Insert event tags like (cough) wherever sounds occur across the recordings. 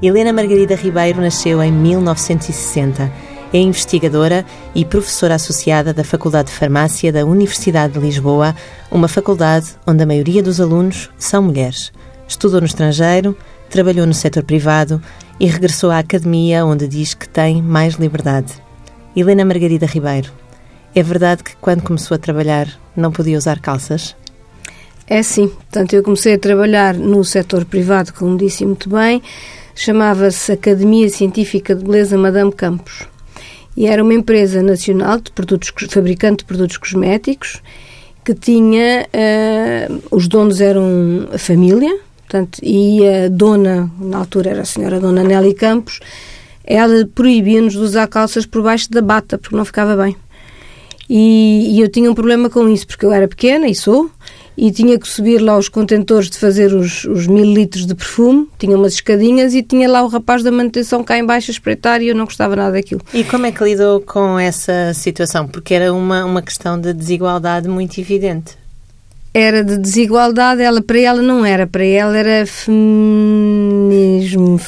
Helena Margarida Ribeiro nasceu em 1960. É investigadora e professora associada da Faculdade de Farmácia da Universidade de Lisboa, uma faculdade onde a maioria dos alunos são mulheres. Estudou no estrangeiro, trabalhou no setor privado e regressou à academia, onde diz que tem mais liberdade. Helena Margarida Ribeiro, é verdade que quando começou a trabalhar não podia usar calças? É sim. Portanto, eu comecei a trabalhar no setor privado, como disse muito bem, chamava-se Academia Científica de Beleza Madame Campos. E era uma empresa nacional de produtos, fabricante de produtos cosméticos que tinha, uh, os donos eram a família, portanto, e a dona, na altura era a senhora Dona Nelly Campos, ela proibia-nos de usar calças por baixo da bata, porque não ficava bem. E, e, eu tinha um problema com isso, porque eu era pequena, e sou, e tinha que subir lá os contentores de fazer os, os mil litros de perfume, tinha umas escadinhas e tinha lá o rapaz da manutenção cá embaixo a espreitar e eu não gostava nada daquilo. E como é que lidou com essa situação? Porque era uma, uma questão de desigualdade muito evidente era de desigualdade, ela para ela não era, para ela era feminismo.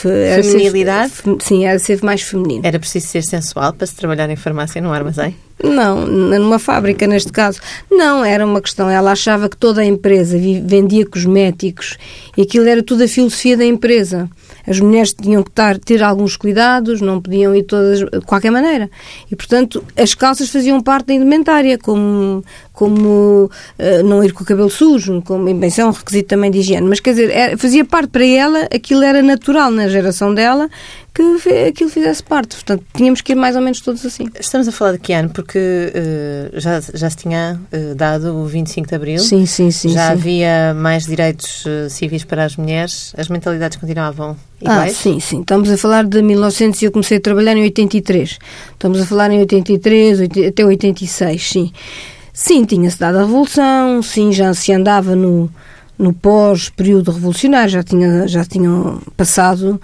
Era Feminilidade? Ser, sim, era ser mais feminino. Era preciso ser sensual para se trabalhar em farmácia no armazém? Não, numa fábrica neste caso. Não, era uma questão. Ela achava que toda a empresa vendia cosméticos e aquilo era tudo a filosofia da empresa. As mulheres tinham que ter alguns cuidados, não podiam ir todas de qualquer maneira. E, portanto, as calças faziam parte da indumentária, como, como uh, não ir com o cabelo sujo, como bem, é um requisito também de higiene. Mas, quer dizer, era, fazia parte para ela, aquilo era natural na geração dela, que aquilo fizesse parte. Portanto, tínhamos que ir mais ou menos todos assim. Estamos a falar de que ano? Porque uh, já, já se tinha uh, dado o 25 de Abril. Sim, sim, sim. Já sim. havia mais direitos uh, civis para as mulheres. As mentalidades continuavam iguais? Ah, sim, sim. Estamos a falar de 1900 e eu comecei a trabalhar em 83. Estamos a falar em 83 até 86, sim. Sim, tinha-se dado a Revolução, sim, já se andava no, no pós-período revolucionário, já, tinha, já tinham passado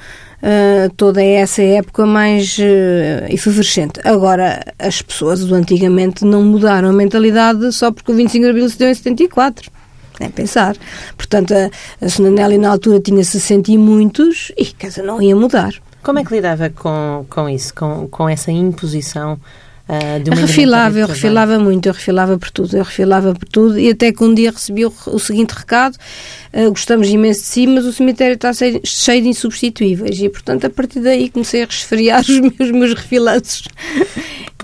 uh, toda essa época mais uh, efervescente. Agora, as pessoas do antigamente não mudaram a mentalidade só porque o 25 de Abril se deu em 74. Nem pensar. Portanto, a, a Sonanelli na altura tinha 60 e muitos e, quer dizer, não ia mudar. Como é que lidava com, com isso, com, com essa imposição Uh, de uma refilava, eu refilava muito, eu refilava por tudo, eu refilava por tudo e até que um dia recebi o, o seguinte recado, uh, gostamos imenso de si, mas o cemitério está cheio, cheio de insubstituíveis e portanto a partir daí comecei a resfriar os (laughs) meus, meus refilantes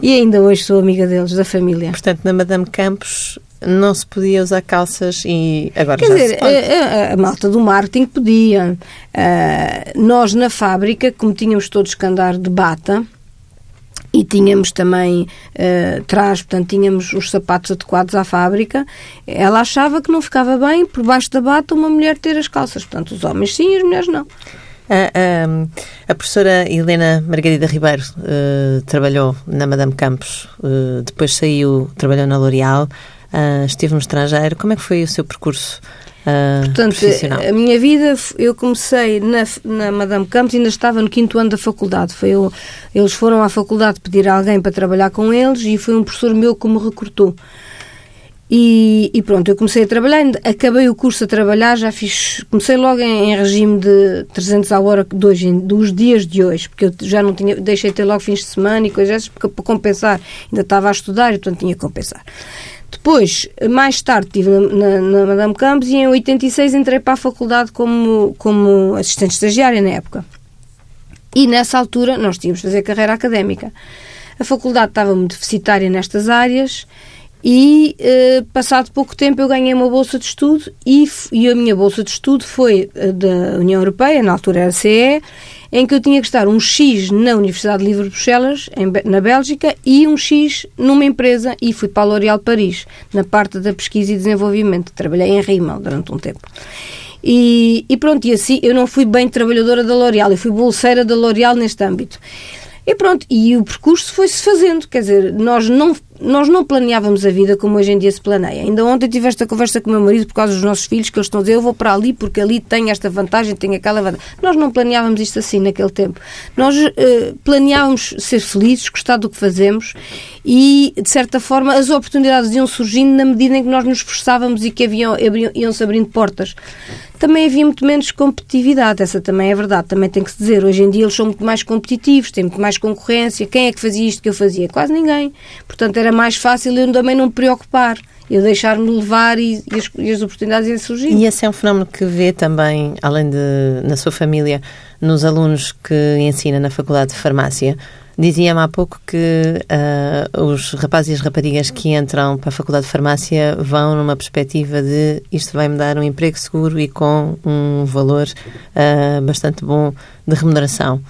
e ainda hoje sou amiga deles, da família. Portanto, na Madame Campos não se podia usar calças e agora Quer já dizer, se pode. A, a, a, malta do marketing podia. Uh, nós na fábrica, como tínhamos todos que andar de bata, e tínhamos também uh, trás, portanto, tínhamos os sapatos adequados à fábrica. Ela achava que não ficava bem, por baixo da bata, uma mulher ter as calças. Portanto, os homens sim, as mulheres não. A, a, a professora Helena Margarida Ribeiro uh, trabalhou na Madame Campos, uh, depois saiu, trabalhou na L'Oréal, esteve no estrangeiro. Como é que foi o seu percurso? Uh, Portanto, a minha vida, eu comecei na, na Madame Campos, ainda estava no quinto ano da faculdade. Foi eu, eles foram à faculdade pedir alguém para trabalhar com eles e foi um professor meu que me recrutou. E, e, pronto, eu comecei a trabalhar, acabei o curso a trabalhar, já fiz, comecei logo em, em regime de 300 à hora de hoje, dos dias de hoje, porque eu já não tinha, deixei de ter logo fins de semana e coisas para compensar, ainda estava a estudar e portanto tinha que compensar. Depois, mais tarde, estive na, na, na, Madame Campos e em 86 entrei para a faculdade como, como assistente estagiária na época. E nessa altura nós tínhamos de fazer carreira académica. A faculdade estava muito deficitária nestas áreas e, eh, passado pouco tempo, eu ganhei uma bolsa de estudo e, e a minha bolsa de estudo foi eh, da União Europeia, na altura era CE, em que eu tinha que estar um X na Universidade Livre de Bruxelas, em, na Bélgica, e um X numa empresa, e fui para a L'Oréal Paris, na parte da pesquisa e desenvolvimento. Trabalhei em Rimmel durante um tempo. E, e, pronto, e assim eu não fui bem trabalhadora da L'Oréal, eu fui bolseira da L'Oréal neste âmbito. E pronto, e o percurso foi-se fazendo, quer dizer, nós não, nós não planeávamos a vida como hoje em dia se planeia. Ainda ontem tive esta conversa com o meu marido por causa dos nossos filhos, que eles estão a dizer, eu vou para ali porque ali tem esta vantagem, tem aquela vantagem. Nós não planeávamos isto assim naquele tempo. Nós uh, planeávamos ser felizes, gostar do que fazemos e, de certa forma, as oportunidades iam surgindo na medida em que nós nos esforçávamos e que haviam, iam-se abrindo portas. Também havia muito menos competitividade, essa também é verdade, também tem que se dizer. Hoje em dia eles são muito mais competitivos, têm muito mais concorrência. Quem é que fazia isto que eu fazia? Quase ninguém. Portanto, era mais fácil eu também não me preocupar eu deixar-me levar e, e, as, e, as, oportunidades iam surgir. E esse é um fenómeno que vê também, além de na sua família, nos alunos que ensina na Faculdade de Farmácia. Dizia-me há pouco que uh, os rapazes e as raparigas que entram para a Faculdade de Farmácia vão numa perspectiva de isto vai-me dar um emprego seguro e com um valor uh, bastante bom de remuneração.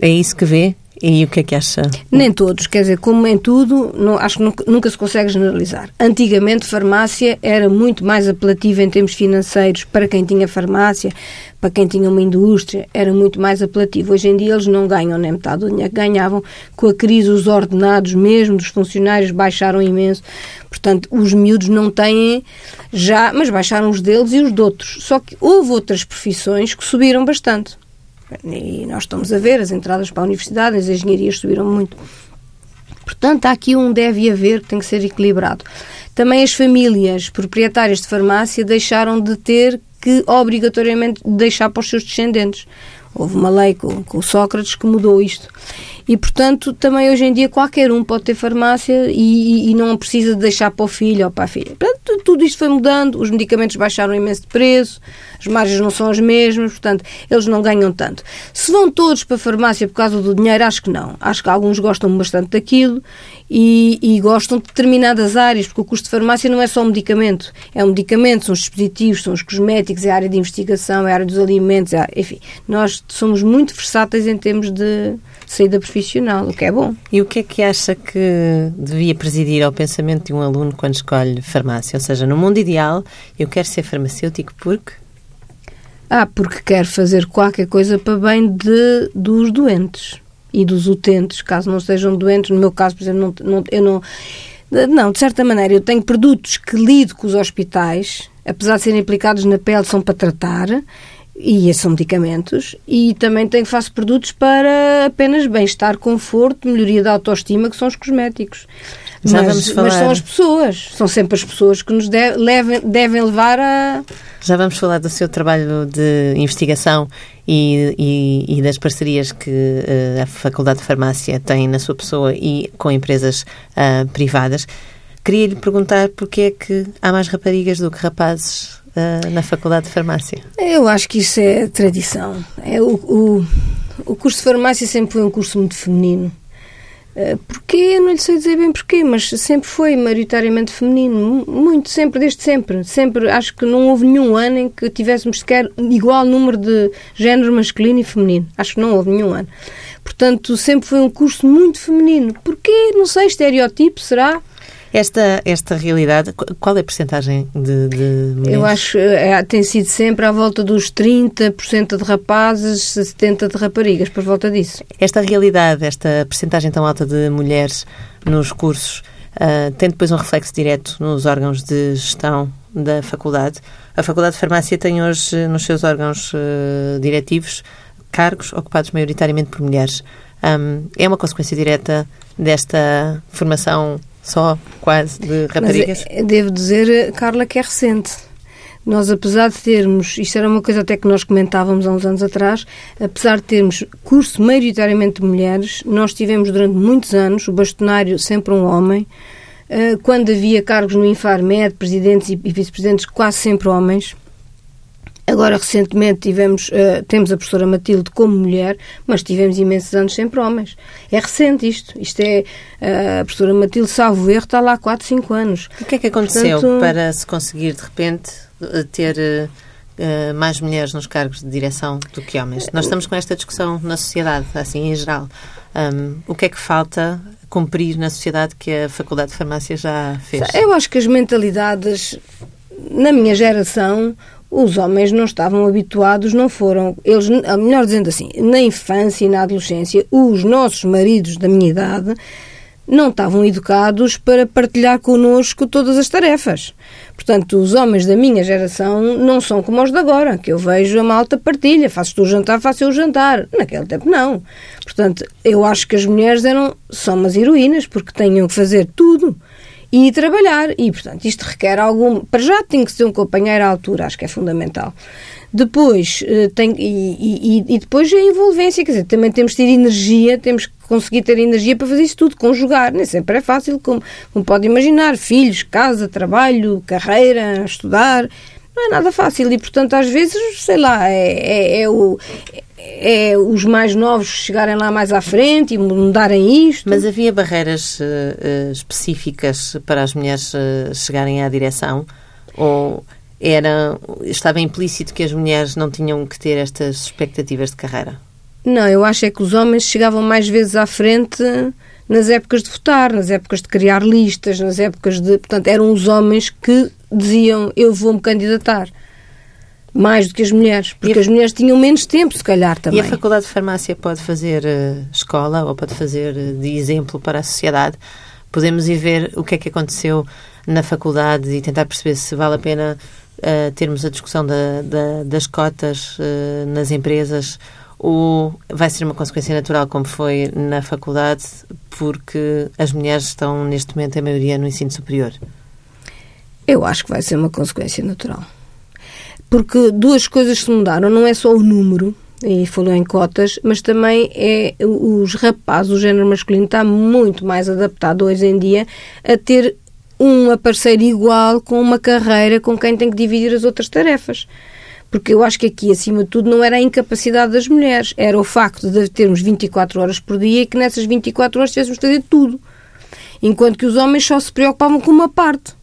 É isso que vê? E o que é que acha? Nem todos, quer dizer, como em tudo, não, acho que nunca, nunca, se consegue generalizar. Antigamente, farmácia era muito mais apelativa em termos financeiros para quem tinha farmácia, para quem tinha uma indústria, era muito mais apelativo. Hoje em dia, eles não ganham nem metade do dinheiro que ganhavam. Com a crise, os ordenados mesmo dos funcionários baixaram imenso. Portanto, os miúdos não têm já, mas baixaram os deles e os de outros. Só que houve outras profissões que subiram bastante. E nós estamos a ver, as entradas para a universidade, as engenharias subiram muito. Portanto, há aqui um deve haver que tem que ser equilibrado. Também as famílias proprietárias de farmácia deixaram de ter que obrigatoriamente deixar para os seus descendentes. Houve uma lei com, com Sócrates que mudou isto. E, portanto, também hoje em dia qualquer um pode ter farmácia e, e, não precisa de deixar para o filho ou para a filha. Portanto, tudo isto foi mudando, os medicamentos baixaram imenso de preço, as margens não são as mesmas, portanto, eles não ganham tanto. Se vão todos para a farmácia por causa do dinheiro, acho que não. Acho que alguns gostam bastante daquilo e, e gostam de determinadas áreas, porque o custo de farmácia não é só um medicamento. É um medicamento, são os dispositivos, são os cosméticos, é a área de investigação, é a área dos alimentos, é, enfim. Nós somos muito versáteis em termos de saída profissional, o que é bom. E o que é que acha que devia presidir ao pensamento de um aluno quando escolhe farmácia? Ou seja, no mundo ideal, eu quero ser farmacêutico porque... Ah, porque quero fazer qualquer coisa para bem de, dos doentes e dos utentes, caso não sejam doentes. No meu caso, por exemplo, não, não, eu não... Não, de certa maneira, eu tenho produtos que lido com os hospitais, apesar de serem aplicados na pele, são para tratar e são medicamentos, e também tenho, faço produtos para apenas bem-estar, conforto, melhoria da autoestima, que são os cosméticos. Já mas, vamos falar... mas são as pessoas, são sempre as pessoas que nos de, levem, devem levar a. Já vamos falar do seu trabalho de investigação e, e, e das parcerias que uh, a Faculdade de Farmácia tem na sua pessoa e com empresas uh, privadas. Queria lhe perguntar porque é que há mais raparigas do que rapazes uh, na Faculdade de Farmácia? Eu acho que isso é tradição. É o, o, o curso de farmácia sempre foi um curso muito feminino. Uh, porquê? Não lhe sei dizer bem porquê, mas sempre foi maioritariamente feminino. Muito, sempre, desde sempre. Sempre, acho que não houve nenhum ano em que tivéssemos sequer igual número de género masculino e feminino. Acho que não houve nenhum ano. Portanto, sempre foi um curso muito feminino. Porquê? Não sei, estereotipo, será? Esta, esta realidade, qual é a percentagem de, de mulheres? Eu acho que é, tem sido sempre à volta dos 30% de rapazes, 70% de raparigas, por volta disso. Esta realidade, esta percentagem tão alta de mulheres nos cursos, uh, tem depois um reflexo direto nos órgãos de gestão da faculdade. A Faculdade de Farmácia tem hoje nos seus órgãos uh, diretivos cargos ocupados maioritariamente por mulheres. Um, é uma consequência direta desta formação só quase de raparigas? Mas, devo dizer, Carla, que é recente. Nós, apesar de termos, isto era uma coisa até que nós comentávamos há uns anos atrás, apesar de termos curso maioritariamente de mulheres, nós tivemos durante muitos anos, o bastonário sempre um homem, eh, quando havia cargos no Infarmed, presidentes e vice-presidentes, quase sempre homens. Agora, recentemente, tivemos, uh, temos a professora Matilde como mulher, mas tivemos imensos anos sempre homens. É recente isto. Isto é, uh, a professora Matilde, salvo erro, está lá há 4, 5 anos. O que é que aconteceu Portanto, para se conseguir, de repente, ter uh, mais mulheres nos cargos de direção do que homens? Nós estamos com esta discussão na sociedade, assim, em geral. Um, o que é que falta cumprir na sociedade que a Faculdade de Farmácia já fez? Eu acho que as mentalidades, na minha geração, os homens não estavam habituados, não foram, eles, melhor dizendo assim, na infância e na adolescência, os nossos maridos da minha idade não estavam educados para partilhar connosco todas as tarefas. Portanto, os homens da minha geração não são como os de agora, que eu vejo a malta partilha, fazes tu o jantar, faço eu o jantar. Naquele tempo, não. Portanto, eu acho que as mulheres eram só umas heroínas, porque tinham que fazer tudo e trabalhar. E, portanto, isto requer algum. Para já tem que ser um companheiro à altura, acho que é fundamental. Depois, uh, tem, e, e, e, depois a envolvência, quer dizer, também temos de ter energia, temos que conseguir ter energia para fazer isso tudo, conjugar, nem sempre é fácil, como, como pode imaginar, filhos, casa, trabalho, carreira, estudar, não é nada fácil e, portanto, às vezes, sei lá, é, é, é o é os mais novos chegarem lá mais à frente e mudarem isto. Mas havia barreiras uh, específicas para as mulheres uh, chegarem à direção? Ou era, estava implícito que as mulheres não tinham que ter estas expectativas de carreira? Não, eu acho é que os homens chegavam mais vezes à frente nas épocas de votar, nas épocas de criar listas, nas épocas de. Portanto, eram os homens que diziam eu vou-me candidatar mais do que as mulheres, porque a... as mulheres tinham menos tempo, se calhar também. E a Faculdade de Farmácia pode fazer uh, escola ou pode fazer uh, de exemplo para a sociedade? Podemos ir ver o que é que aconteceu na faculdade e tentar perceber se vale a pena uh, termos a discussão da, da, das cotas nas empresas ou vai ser uma consequência natural, como foi na faculdade, porque as mulheres estão neste momento em maioria no ensino superior? Eu acho que vai ser uma consequência natural porque duas coisas se mudaram. Não é só o número, e falou em cotas, mas também é os rapazes, o género masculino está muito mais adaptado hoje em dia a ter uma parceira igual com uma carreira com quem tem que dividir as outras tarefas. Porque eu acho que aqui, acima de tudo, não era a incapacidade das mulheres, era o facto de termos 24 horas por dia e que nessas 24 horas tivéssemos de fazer tudo. Enquanto que os homens só se preocupavam com uma parte.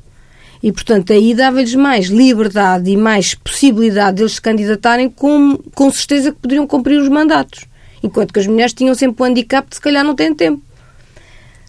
E, portanto, aí dava-lhes mais liberdade e mais possibilidade de eles se candidatarem com, com certeza que poderiam cumprir os mandatos. Enquanto que as mulheres tinham sempre o handicap de se calhar não têm tempo.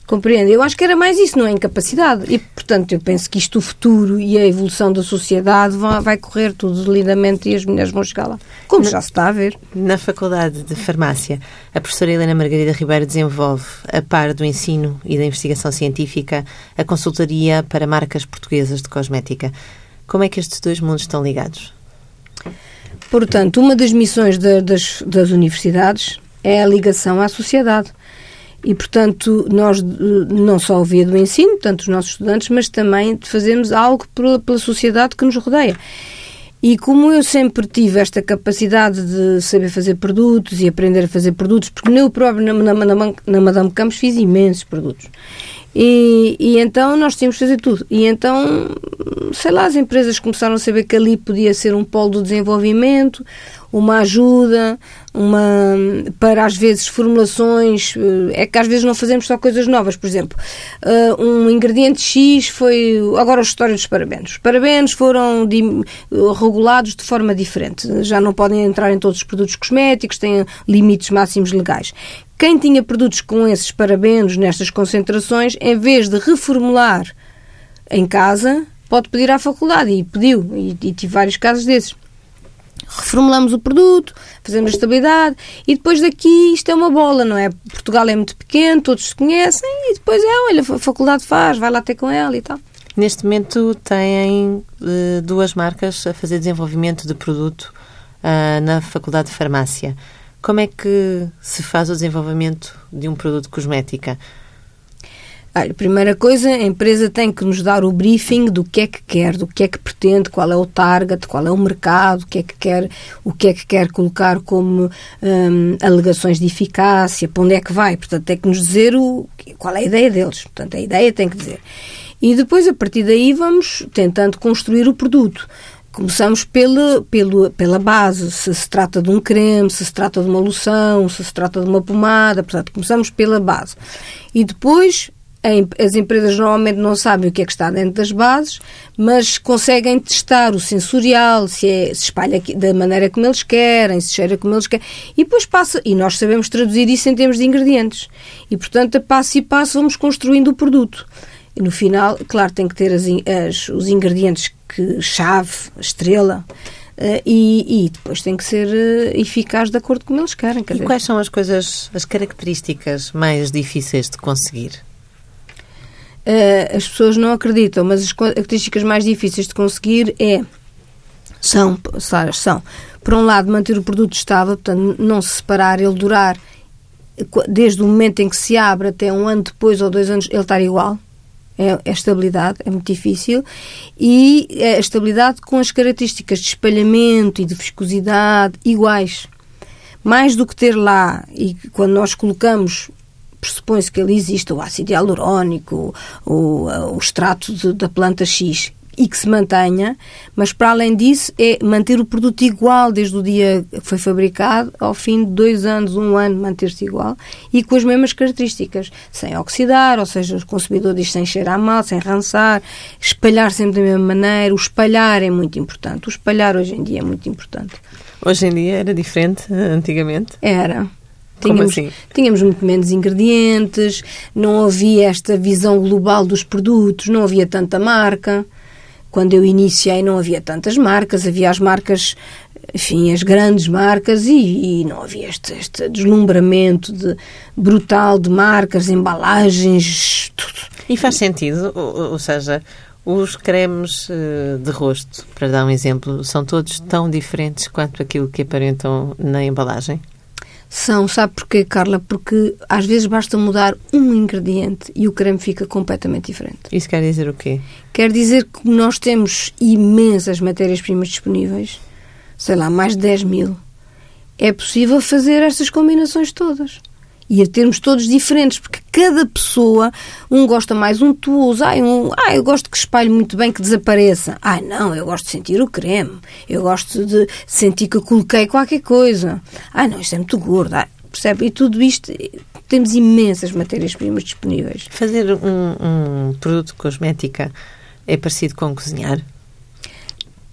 Compreende? Eu acho que era mais isso, não é incapacidade. E, portanto, eu penso que isto, o futuro e a evolução da sociedade vai, vai correr tudo lindamente e as mulheres vão chegar lá. Como na, já se está a ver. Na Faculdade de Farmácia, a professora Helena Margarida Ribeiro desenvolve, a par do ensino e da investigação científica, a consultoria para marcas portuguesas de cosmética. Como é que estes dois mundos estão ligados? Portanto, uma das missões de, das, das universidades é a ligação à sociedade. E, portanto, nós não só via do ensino, tanto os nossos estudantes, mas também fazemos algo pela, sociedade que nos rodeia. E como eu sempre tive esta capacidade de saber fazer produtos e aprender a fazer produtos, porque eu próprio na, na, na, na Madame Campos fiz imensos produtos. E, e, então nós tínhamos que fazer tudo. E então, sei lá, as empresas começaram a saber que ali podia ser um polo do desenvolvimento, uma ajuda, uma para às vezes formulações, eh, é que às vezes não fazemos só coisas novas, por exemplo, eh, um ingrediente X foi agora a história dos parabenos. Os parabenos foram de, regulados de forma diferente, já não podem entrar em todos os produtos cosméticos, têm limites máximos legais. Quem tinha produtos com esses parabenos nestas concentrações, em vez de reformular em casa, pode pedir à faculdade e pediu, e, e tive vários casos desses reformulamos o produto, fazemos a estabilidade e depois daqui isto é uma bola, não é? Portugal é muito pequeno, todos se conhecem e depois é, olha, a faculdade faz, vai lá ter com ela e tal. Neste momento têm uh, duas marcas a fazer desenvolvimento de produto uh, na Faculdade de Farmácia. Como é que se faz o desenvolvimento de um produto cosmética? Olha, primeira coisa, a empresa tem que nos dar o briefing do que é que quer, do que é que pretende, qual é o target, qual é o mercado, o que é que quer, o que é que quer colocar como hum, alegações de eficácia, para onde é que vai. Portanto, tem que nos dizer o, qual é a ideia deles. Portanto, a ideia tem que dizer. E depois, a partir daí, vamos tentando construir o produto. Começamos pela, pela, pela base, se se trata de um creme, se se trata de uma loção, se se trata de uma pomada, portanto, começamos pela base. E depois as empresas normalmente não sabem o que é que está dentro das bases, mas conseguem testar o sensorial, se, é, se espalha da maneira como eles querem, se cheira como eles querem, e depois passa, e nós sabemos traduzir isso em termos de ingredientes. E, portanto, a passo e passo vamos construindo o produto. E no final, claro, tem que ter as, as, os ingredientes que chave, estrela, Uh, e, e, depois tem que ser uh, eficaz de acordo com como eles querem. e quais são as coisas, as características mais difíceis de conseguir? Uh, as pessoas não acreditam, mas as características mais difíceis de conseguir é são, são, por um lado, manter o produto estável, portanto, não se separar, ele durar desde o momento em que se abre até um ano depois ou dois anos, ele estar igual. é, é estabilidade, é muito difícil, e é a estabilidade com as características de espalhamento e de viscosidade iguais. Mais do que ter lá, e quando nós colocamos pressupõe-se que ali existe o ácido hialurónico, o, o extrato de, da planta X, e que se mantenha, mas para além disso é manter o produto igual desde o dia que foi fabricado ao fim de dois anos, um ano, manter-se igual e com as mesmas características, sem oxidar, ou seja, o consumidor diz sem cheirar mal, sem rançar, espalhar sempre da mesma maneira. O espalhar é muito importante. O espalhar hoje em dia é muito importante. Hoje em dia era diferente antigamente? Era. Tínhamos, assim? tínhamos muito menos ingredientes, não havia esta visão global dos produtos, não havia tanta marca. Quando eu iniciei não havia tantas marcas, havia as marcas, enfim, as grandes marcas e, e não havia este, este deslumbramento de, brutal de marcas, embalagens, tudo. E faz sentido, ou, ou seja, os cremes eh, de rosto, para dar um exemplo, são todos tão diferentes quanto aquilo que aparentam na embalagem? São, sabe porquê, Carla? Porque às vezes basta mudar um ingrediente e o creme fica completamente diferente. Isso quer dizer o quê? Quer dizer que nós temos imensas matérias-primas disponíveis, sei lá, mais de 10 mil. É possível fazer estas combinações todas e a termos todos diferentes, porque cada pessoa, um gosta mais um tuoso, ai, um, ai, eu gosto que espalhe muito bem, que desapareça. Ai, não, eu gosto de sentir o creme, eu gosto de sentir que eu coloquei qualquer coisa. Ai, não, isto é muito gordo, ai, percebe? E tudo isto, temos imensas matérias-primas disponíveis. Fazer um, um produto cosmética é parecido com cozinhar?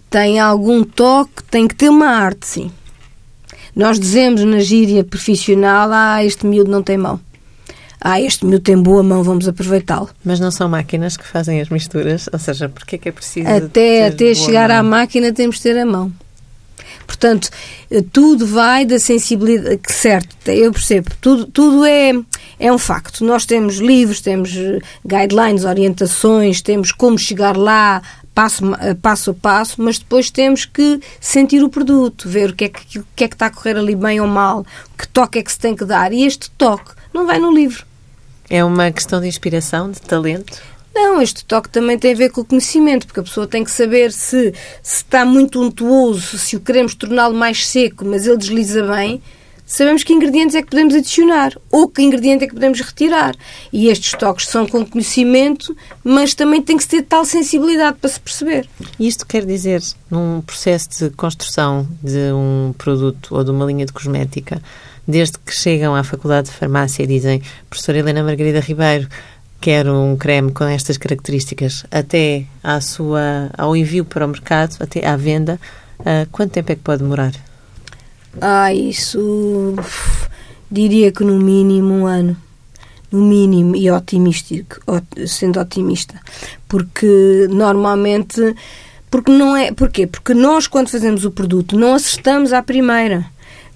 Tem algum toque, tem que ter uma arte, sim. Nós dizemos na gíria profissional: ah, este miúdo não tem mão. Ah, este miúdo tem boa mão, vamos aproveitá-lo. Mas não são máquinas que fazem as misturas? Ou seja, porque é que é preciso. Até, até chegar mão? à máquina temos de ter a mão. Portanto, tudo vai da sensibilidade. Certo, eu percebo. Tudo, tudo é, é um facto. Nós temos livros, temos eh, guidelines, orientações, temos como chegar lá, passo, passo a passo, mas depois temos que sentir o produto, ver o que, é que, o que é que está a correr ali bem ou mal, que toque é que se tem que dar. E este toque não vai no livro. É uma questão de inspiração, de talento? Não, este toque também tem a ver com o conhecimento, porque a pessoa tem que saber se, se está muito untuoso, se o queremos torná-lo mais seco, mas ele desliza bem, sabemos que ingredientes é que podemos adicionar ou que ingrediente é que podemos retirar. E estes toques são com conhecimento, mas também tem que ter tal sensibilidade para se perceber. Isto quer dizer, num processo de construção de um produto ou de uma linha de cosmética, desde que chegam à Faculdade de Farmácia e dizem, professora Helena Margarida Ribeiro, quero um creme com estas características, até à sua, ao envio para o mercado, até à venda, uh, quanto tempo é que pode demorar? Ah, isso diria que no mínimo um ano. No mínimo, e otimístico, sendo otimista. Porque normalmente. Porque não é. Porquê? Porque nós, quando fazemos o produto, não acertamos à primeira.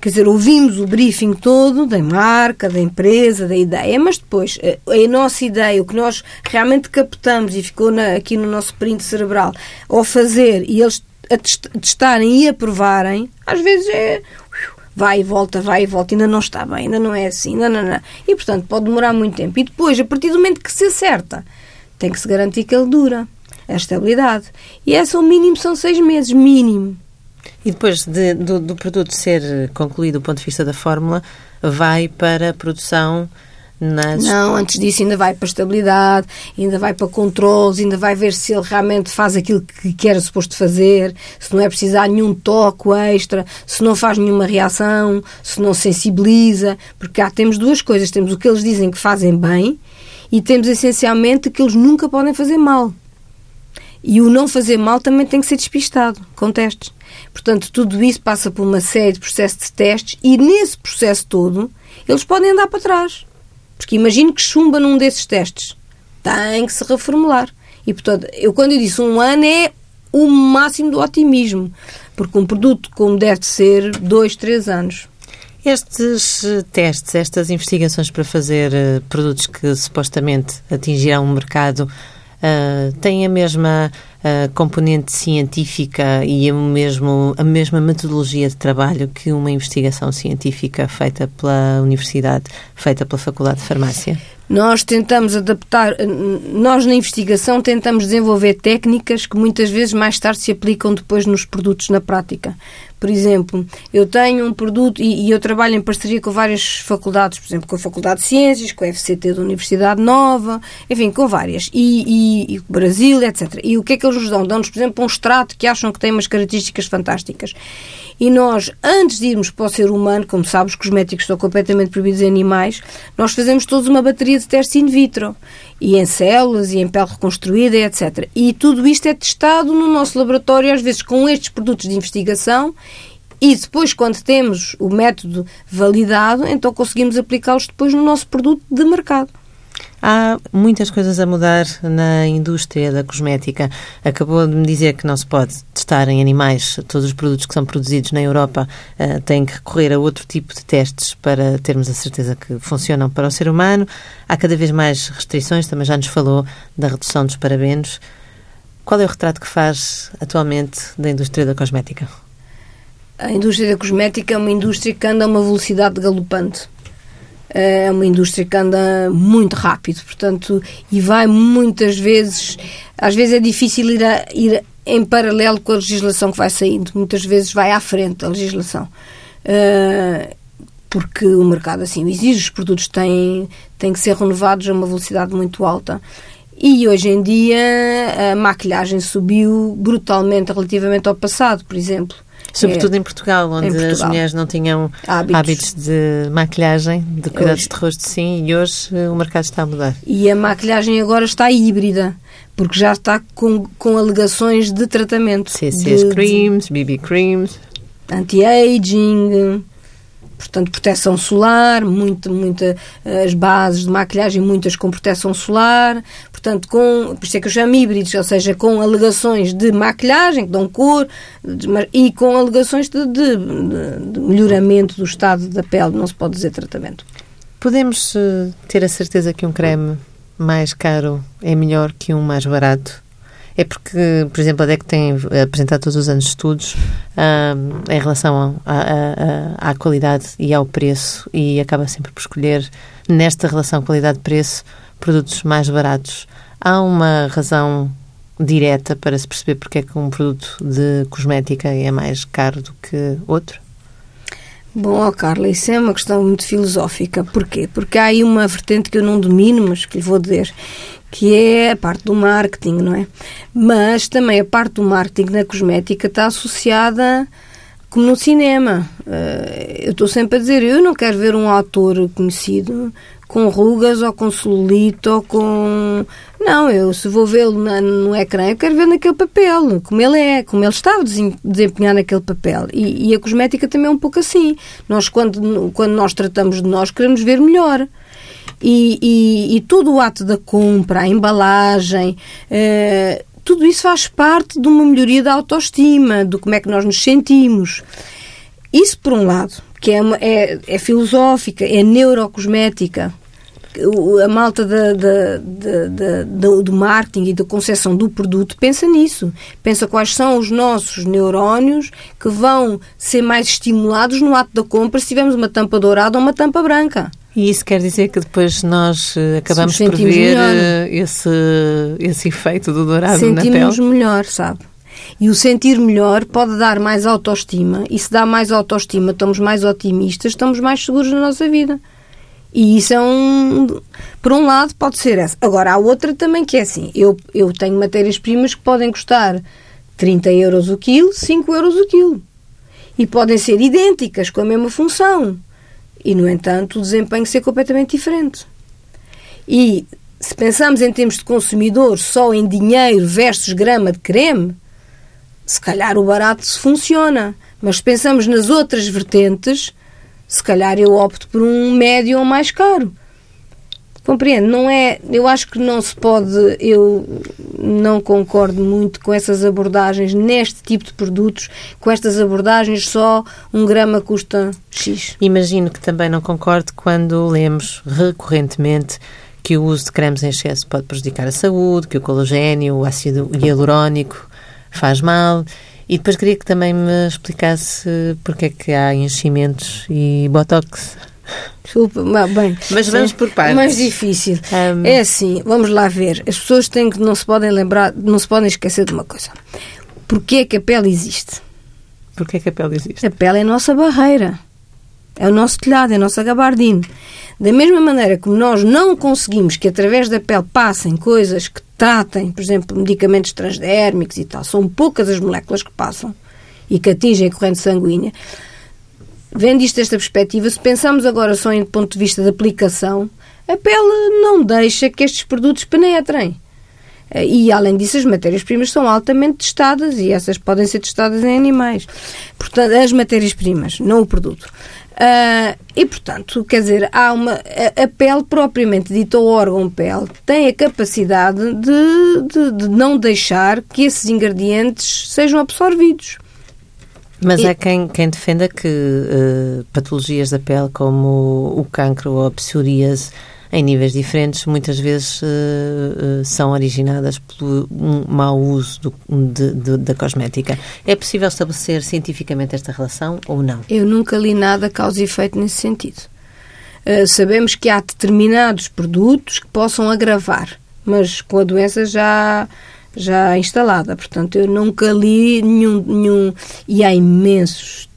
Quer dizer, ouvimos o briefing todo da marca, da empresa, da ideia, mas depois a, a nossa ideia, o que nós realmente captamos e ficou na, aqui no nosso print cerebral, ao fazer e eles a testarem e aprovarem, às vezes é vai e volta, vai e volta, ainda não está bem, ainda não é assim, não, não, não. E, portanto, pode demorar muito tempo. E depois, a partir do momento que se acerta, tem que se garantir que ele dura, a estabilidade. E essa, o mínimo, são seis meses, mínimo. E depois de, do, do produto ser concluído do ponto de vista da fórmula, vai para a produção nas... Não, antes disso ainda vai para estabilidade, ainda vai para controles, ainda vai ver se ele realmente faz aquilo que, era suposto fazer, se não é precisar nenhum toque extra, se não faz nenhuma reação, se não sensibiliza, porque cá temos duas coisas, temos o que eles dizem que fazem bem e temos essencialmente que eles nunca podem fazer mal. E o não fazer mal também tem que ser despistado com testes. Portanto, tudo isso passa por uma série de processos de testes e nesse processo todo eles podem andar para trás. Porque imagino que chumba num desses testes. Tem que se reformular. E, portanto, eu quando eu disse um ano é o máximo do otimismo. Porque um produto, como deve ser, dois, três anos. Estes eh, testes, estas investigações para fazer uh, produtos que supostamente atingirão o mercado uh, têm a mesma uh, componente científica e a, mesmo, a mesma metodologia de trabalho que uma investigação científica feita pela universidade, feita pela Faculdade de Farmácia? Nós tentamos adaptar, nós na investigação tentamos desenvolver técnicas que muitas vezes mais tarde se aplicam depois nos produtos na prática. Por exemplo, eu tenho um produto e, e, eu trabalho em parceria com várias faculdades, por exemplo, com a Faculdade de Ciências, com a FCT da Universidade Nova, enfim, com várias, e, e, e Brasil, etc. E o que é que eles nos dão? Dão-nos, por exemplo, um extrato que acham que tem umas características fantásticas. E nós, antes de irmos para o ser humano, como sabes, os cosméticos estão completamente proibidos em animais, nós fazemos todos uma bateria de testes in vitro. E em células, e em pele reconstruída, etc. E tudo isto é testado no nosso laboratório, às vezes com estes produtos de investigação, e depois, quando temos o método validado, então conseguimos aplicá-los depois no nosso produto de mercado. Há muitas coisas a mudar na indústria da cosmética. Acabou de me dizer que não se pode testar em animais. Todos os produtos que são produzidos na Europa uh, têm que recorrer a outro tipo de testes para termos a certeza que funcionam para o ser humano. Há cada vez mais restrições, também já nos falou da redução dos parabenos. Qual é o retrato que faz atualmente da indústria da cosmética? A indústria da cosmética é uma indústria que anda a uma velocidade galopante é uma indústria que anda muito rápido, portanto, e vai muitas vezes, às vezes é difícil ir, a, ir em paralelo com a legislação que vai saindo, muitas vezes vai à frente a legislação. Uh, porque o mercado assim exige, os produtos têm, têm que ser renovados a uma velocidade muito alta. E hoje em dia a maquilhagem subiu brutalmente relativamente ao passado, por exemplo. Sobretudo é, em, Portugal, onde em Portugal. as mulheres não tinham hábitos, hábitos de maquilhagem, de cuidados hoje. de rosto, sim, e hoje eh, o mercado está a mudar. E a maquilhagem agora está híbrida, porque já está com, com alegações de tratamento. CCS de, creams, BB creams. Anti-aging portanto, proteção solar, muito, muita, as bases de maquilhagem, muitas com proteção solar, portanto, com, por isso é que eu chamo híbridos, ou seja, com alegações de maquilhagem, que dão cor, e com alegações de, de, de, melhoramento do estado da pele, não se pode dizer tratamento. Podemos uh, ter a certeza que um creme mais caro é melhor que um mais barato? É porque, por exemplo, a DEC tem apresentado todos os anos estudos em relação à qualidade e ao preço e acaba sempre por escolher, nesta relação qualidade-preço, produtos mais baratos. Há uma razão direta para se perceber porque é que um produto de cosmética é mais caro do que outro? Bom, oh Carla, isso é uma questão muito filosófica. Porquê? Porque há aí uma vertente que eu não domino, mas que lhe vou dizer, que é a parte do marketing, não é? Mas também a parte do marketing na cosmética está associada como no cinema. Eh, eu estou sempre a dizer, eu não quero ver um autor conhecido com rugas ou com celulite ou com... Não, eu se vou vê-lo no ecrã, eu quero ver naquele papel, como ele é, como ele está a desempenhar naquele papel. E, e a cosmética também é um pouco assim. Nós, quando, quando nós tratamos de nós, queremos ver melhor. E, e, e todo o ato da compra, a embalagem, eh, tudo isso faz parte de uma melhoria da autoestima, do como é que nós nos sentimos. Isso, por um lado, que é, é, é filosófica, é neurocosmética. A malta da, da, da, do marketing e da concepção do produto pensa nisso. Pensa quais são os nossos neurónios que vão ser mais estimulados no ato da compra se tivermos uma tampa dourada ou uma tampa branca. E isso quer dizer que depois nós eh, acabamos por ver melhor. Eh, esse, esse efeito do dourado Sentimos na pele? Sentimos melhor, sabe? E o sentir melhor pode dar mais autoestima. E se dá mais autoestima, estamos mais otimistas, estamos mais seguros na nossa vida. E isso é um. Por um lado, pode ser essa. Agora, há outra também que é assim: eu, eu tenho matérias-primas que podem custar 30 euros o quilo, 5 euros o quilo. E podem ser idênticas, com a mesma função e, no entanto, o desempenho ser completamente diferente. E se pensamos em termos de consumidor só em dinheiro versus grama de creme, se calhar o barato funciona. Mas se pensamos nas outras vertentes, se calhar eu opto por um médio ou mais caro. Compreendo, não é, eu acho que não se pode, eu não concordo muito com essas abordagens neste tipo de produtos, com estas abordagens só um grama custa X. Imagino que também não concordo quando lemos recorrentemente que o uso de cremes em excesso pode prejudicar a saúde, que o colagênio, o ácido hialurónico faz mal. E depois queria que também me explicasse porque é que há enchimentos e botox. Desculpa, bem. Mas vamos por partes. Mais difícil. Um... É assim, vamos lá ver. As pessoas têm que não se podem lembrar, não se podem esquecer de uma coisa. Porquê é que a pele existe? Porquê é que a pele existe? A pele é a nossa barreira. É o nosso telhado, é a nossa gabardine. Da mesma maneira como nós não conseguimos que através da pele passem coisas que tratem, por exemplo, medicamentos transdérmicos e tal, são poucas as moléculas que passam e que atingem a corrente sanguínea. Vendo isto desta perspectiva, se pensamos agora só em ponto de vista de aplicação, a pele não deixa que estes produtos penetrem. Eh, e, além disso, as matérias-primas são altamente testadas e essas podem ser testadas em animais. Portanto, as matérias-primas, não o produto. Uh, e, portanto, quer dizer, há uma, a, pele propriamente dita, o órgão pele, tem a capacidade de, de, de não deixar que esses ingredientes sejam absorvidos. Mas e... há quem, quem defenda que uh, patologias da pele como o cancro ou a psoríase em níveis diferentes, muitas vezes uh, uh, são originadas pelo um mau uso do, de, de, da cosmética. É possível estabelecer cientificamente esta relação ou não? Eu nunca li nada causa e efeito nesse sentido. Uh, sabemos que há determinados produtos que possam agravar, mas com a doença já já instalada. Portanto, eu nunca li nenhum, nenhum e há imensos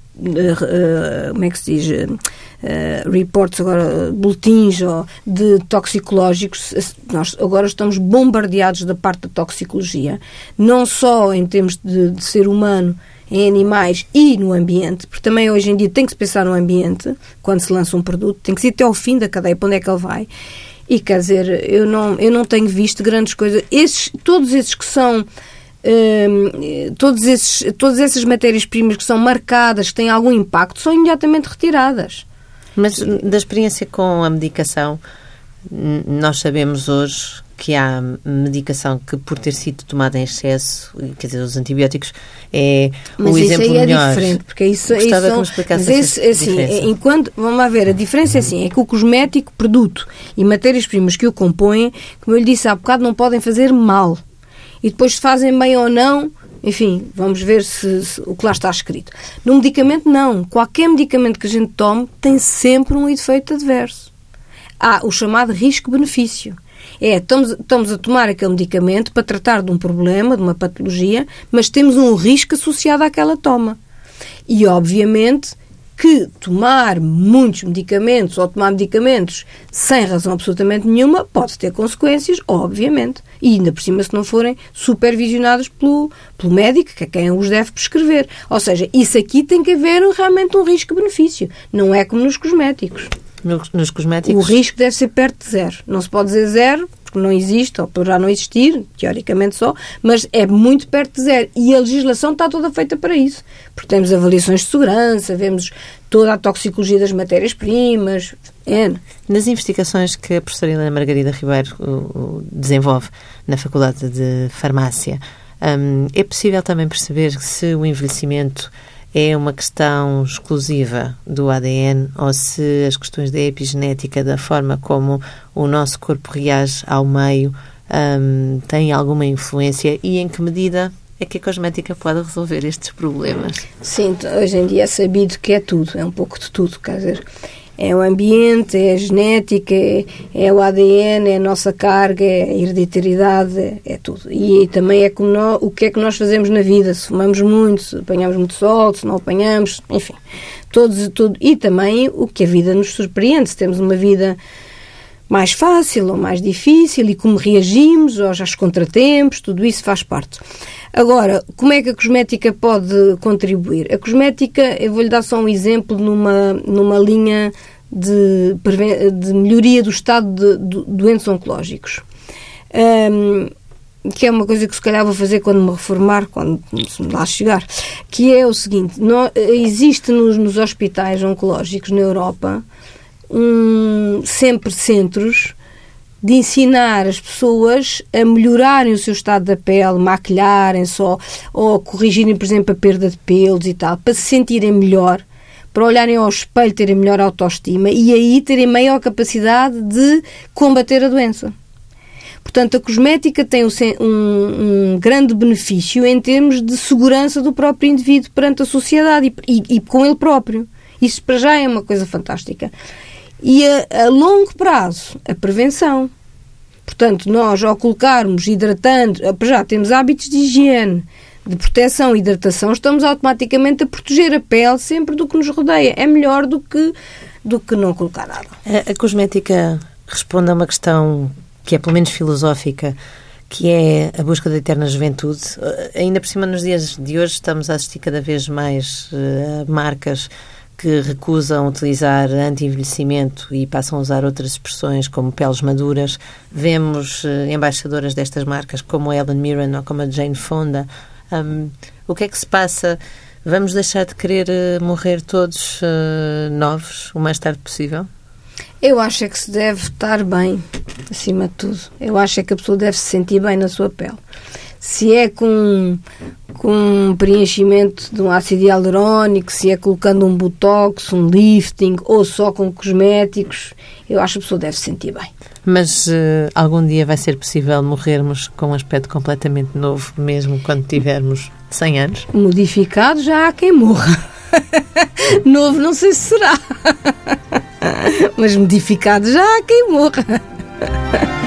como é que se diz uh, reports, agora, boletins de toxicológicos, nós agora estamos bombardeados da parte da toxicologia, não só em termos de, de ser humano, em animais e no ambiente, porque também hoje em dia tem que se pensar no ambiente, quando se lança um produto, tem que ir até ao fim da cadeia, para onde é que ele vai. E quer dizer, eu não, eu não tenho visto grandes coisas. Esses, todos esses que são. Hum, todos esses, todas essas matérias-primas que são marcadas, que têm algum impacto, são imediatamente retiradas. Mas da experiência com a medicação, nós sabemos hoje que há medicação que, por ter sido tomada em excesso, quer dizer, os antibióticos, é mas o exemplo aí é melhor. diferente, porque isso, Gostava isso, que me explicasse mas esse, assim, é, enquanto, vamos lá ver, a diferença é assim, é que o cosmético, produto e matérias-primas que o compõem, como eu lhe disse há bocado, não podem fazer mal. E depois se fazem bem ou não, enfim, vamos ver se, se, o que lá está escrito. No medicamento, não. Qualquer medicamento que a gente tome tem sempre um efeito adverso. Há o chamado risco-benefício. É, estamos, estamos a tomar aquele medicamento para tratar de um problema, de uma patologia, mas temos um risco associado àquela toma. E, obviamente, que tomar muitos medicamentos ou tomar medicamentos sem razão absolutamente nenhuma pode ter consequências, obviamente. E ainda por cima se não forem supervisionados pelo, pelo médico, que é quem os deve prescrever. Ou seja, isso aqui tem que haver realmente um risco-benefício. Não é como nos cosméticos. Nos, cosméticos? O risco deve ser perto de zero. Não se pode dizer zero, porque não existe, ou poderá não existir, teoricamente só, mas é muito perto de zero. E a legislação está toda feita para isso. Porque temos avaliações de segurança, vemos toda a toxicologia das matérias-primas. É. Nas investigações que a professora Helena Margarida Ribeiro desenvolve na Faculdade de Farmácia, um, é possível também perceber se o envelhecimento é uma questão exclusiva do ADN ou se as questões da epigenética, da forma como o nosso corpo reage ao meio, um, têm alguma influência e em que medida é que a cosmética pode resolver estes problemas? Sim, hoje em dia é sabido que é tudo, é um pouco de tudo, quer dizer, é o ambiente, é a genética, é, o ADN, é a nossa carga, é a hereditariedade, é, tudo. E, também é nós, o que é que nós fazemos na vida, se fumamos muito, se apanhamos muito sol, se não apanhamos, enfim, todos, tudo. E também o que a vida nos surpreende, se temos uma vida mais fácil ou mais difícil e como reagimos aos, aos contratempos, tudo isso faz parte. Agora, como é que a cosmética pode contribuir? A cosmética, eu vou-lhe dar só um exemplo numa, numa linha de, de melhoria do estado de, de doentes oncológicos. Um, que é uma coisa que se calhar vou fazer quando me reformar, quando me lá chegar, que é o seguinte, existe nos, nos hospitais oncológicos na Europa um, sempre centros de ensinar as pessoas a melhorarem o seu estado da pele, maquilharem-se ou, ou corrigirem, por exemplo, a perda de pelos e tal, para se sentirem melhor, para olharem ao espelho, terem melhor autoestima e aí terem maior capacidade de combater a doença. Portanto, a cosmética tem um, um, um, grande benefício em termos de segurança do próprio indivíduo perante a sociedade e, e, e com ele próprio. Isso para já é uma coisa fantástica. E a, a longo prazo, a prevenção. Portanto, nós ao colocarmos hidratantes, já temos hábitos de higiene, de proteção e hidratação, estamos automaticamente a proteger a pele sempre do que nos rodeia. É melhor do que, do que não colocar nada. A, a cosmética responde a uma questão que é pelo menos filosófica, que é a busca da eterna juventude. Ainda por cima, nos dias de hoje, estamos a assistir cada vez mais uh, marcas que recusam utilizar anti-envelhecimento e passam a usar outras expressões como peles maduras. Vemos uh, embaixadoras destas marcas como a Ellen Mirren ou como a Jane Fonda. Um, o que é que se passa? Vamos deixar de querer uh, morrer todos uh, novos o mais tarde possível? Eu acho é que se deve estar bem, acima de tudo. Eu acho é que a pessoa deve se sentir bem na sua pele se é com, com preenchimento de um ácido hialurónico, se é colocando um botox, um lifting ou só com cosméticos, eu acho que a pessoa deve se sentir bem. Mas uh, algum dia vai ser possível morrermos com um aspecto completamente novo, mesmo quando tivermos 100 anos? Modificado já há quem morra. (laughs) novo não sei se será. (laughs) Mas modificado já há quem morra. (laughs)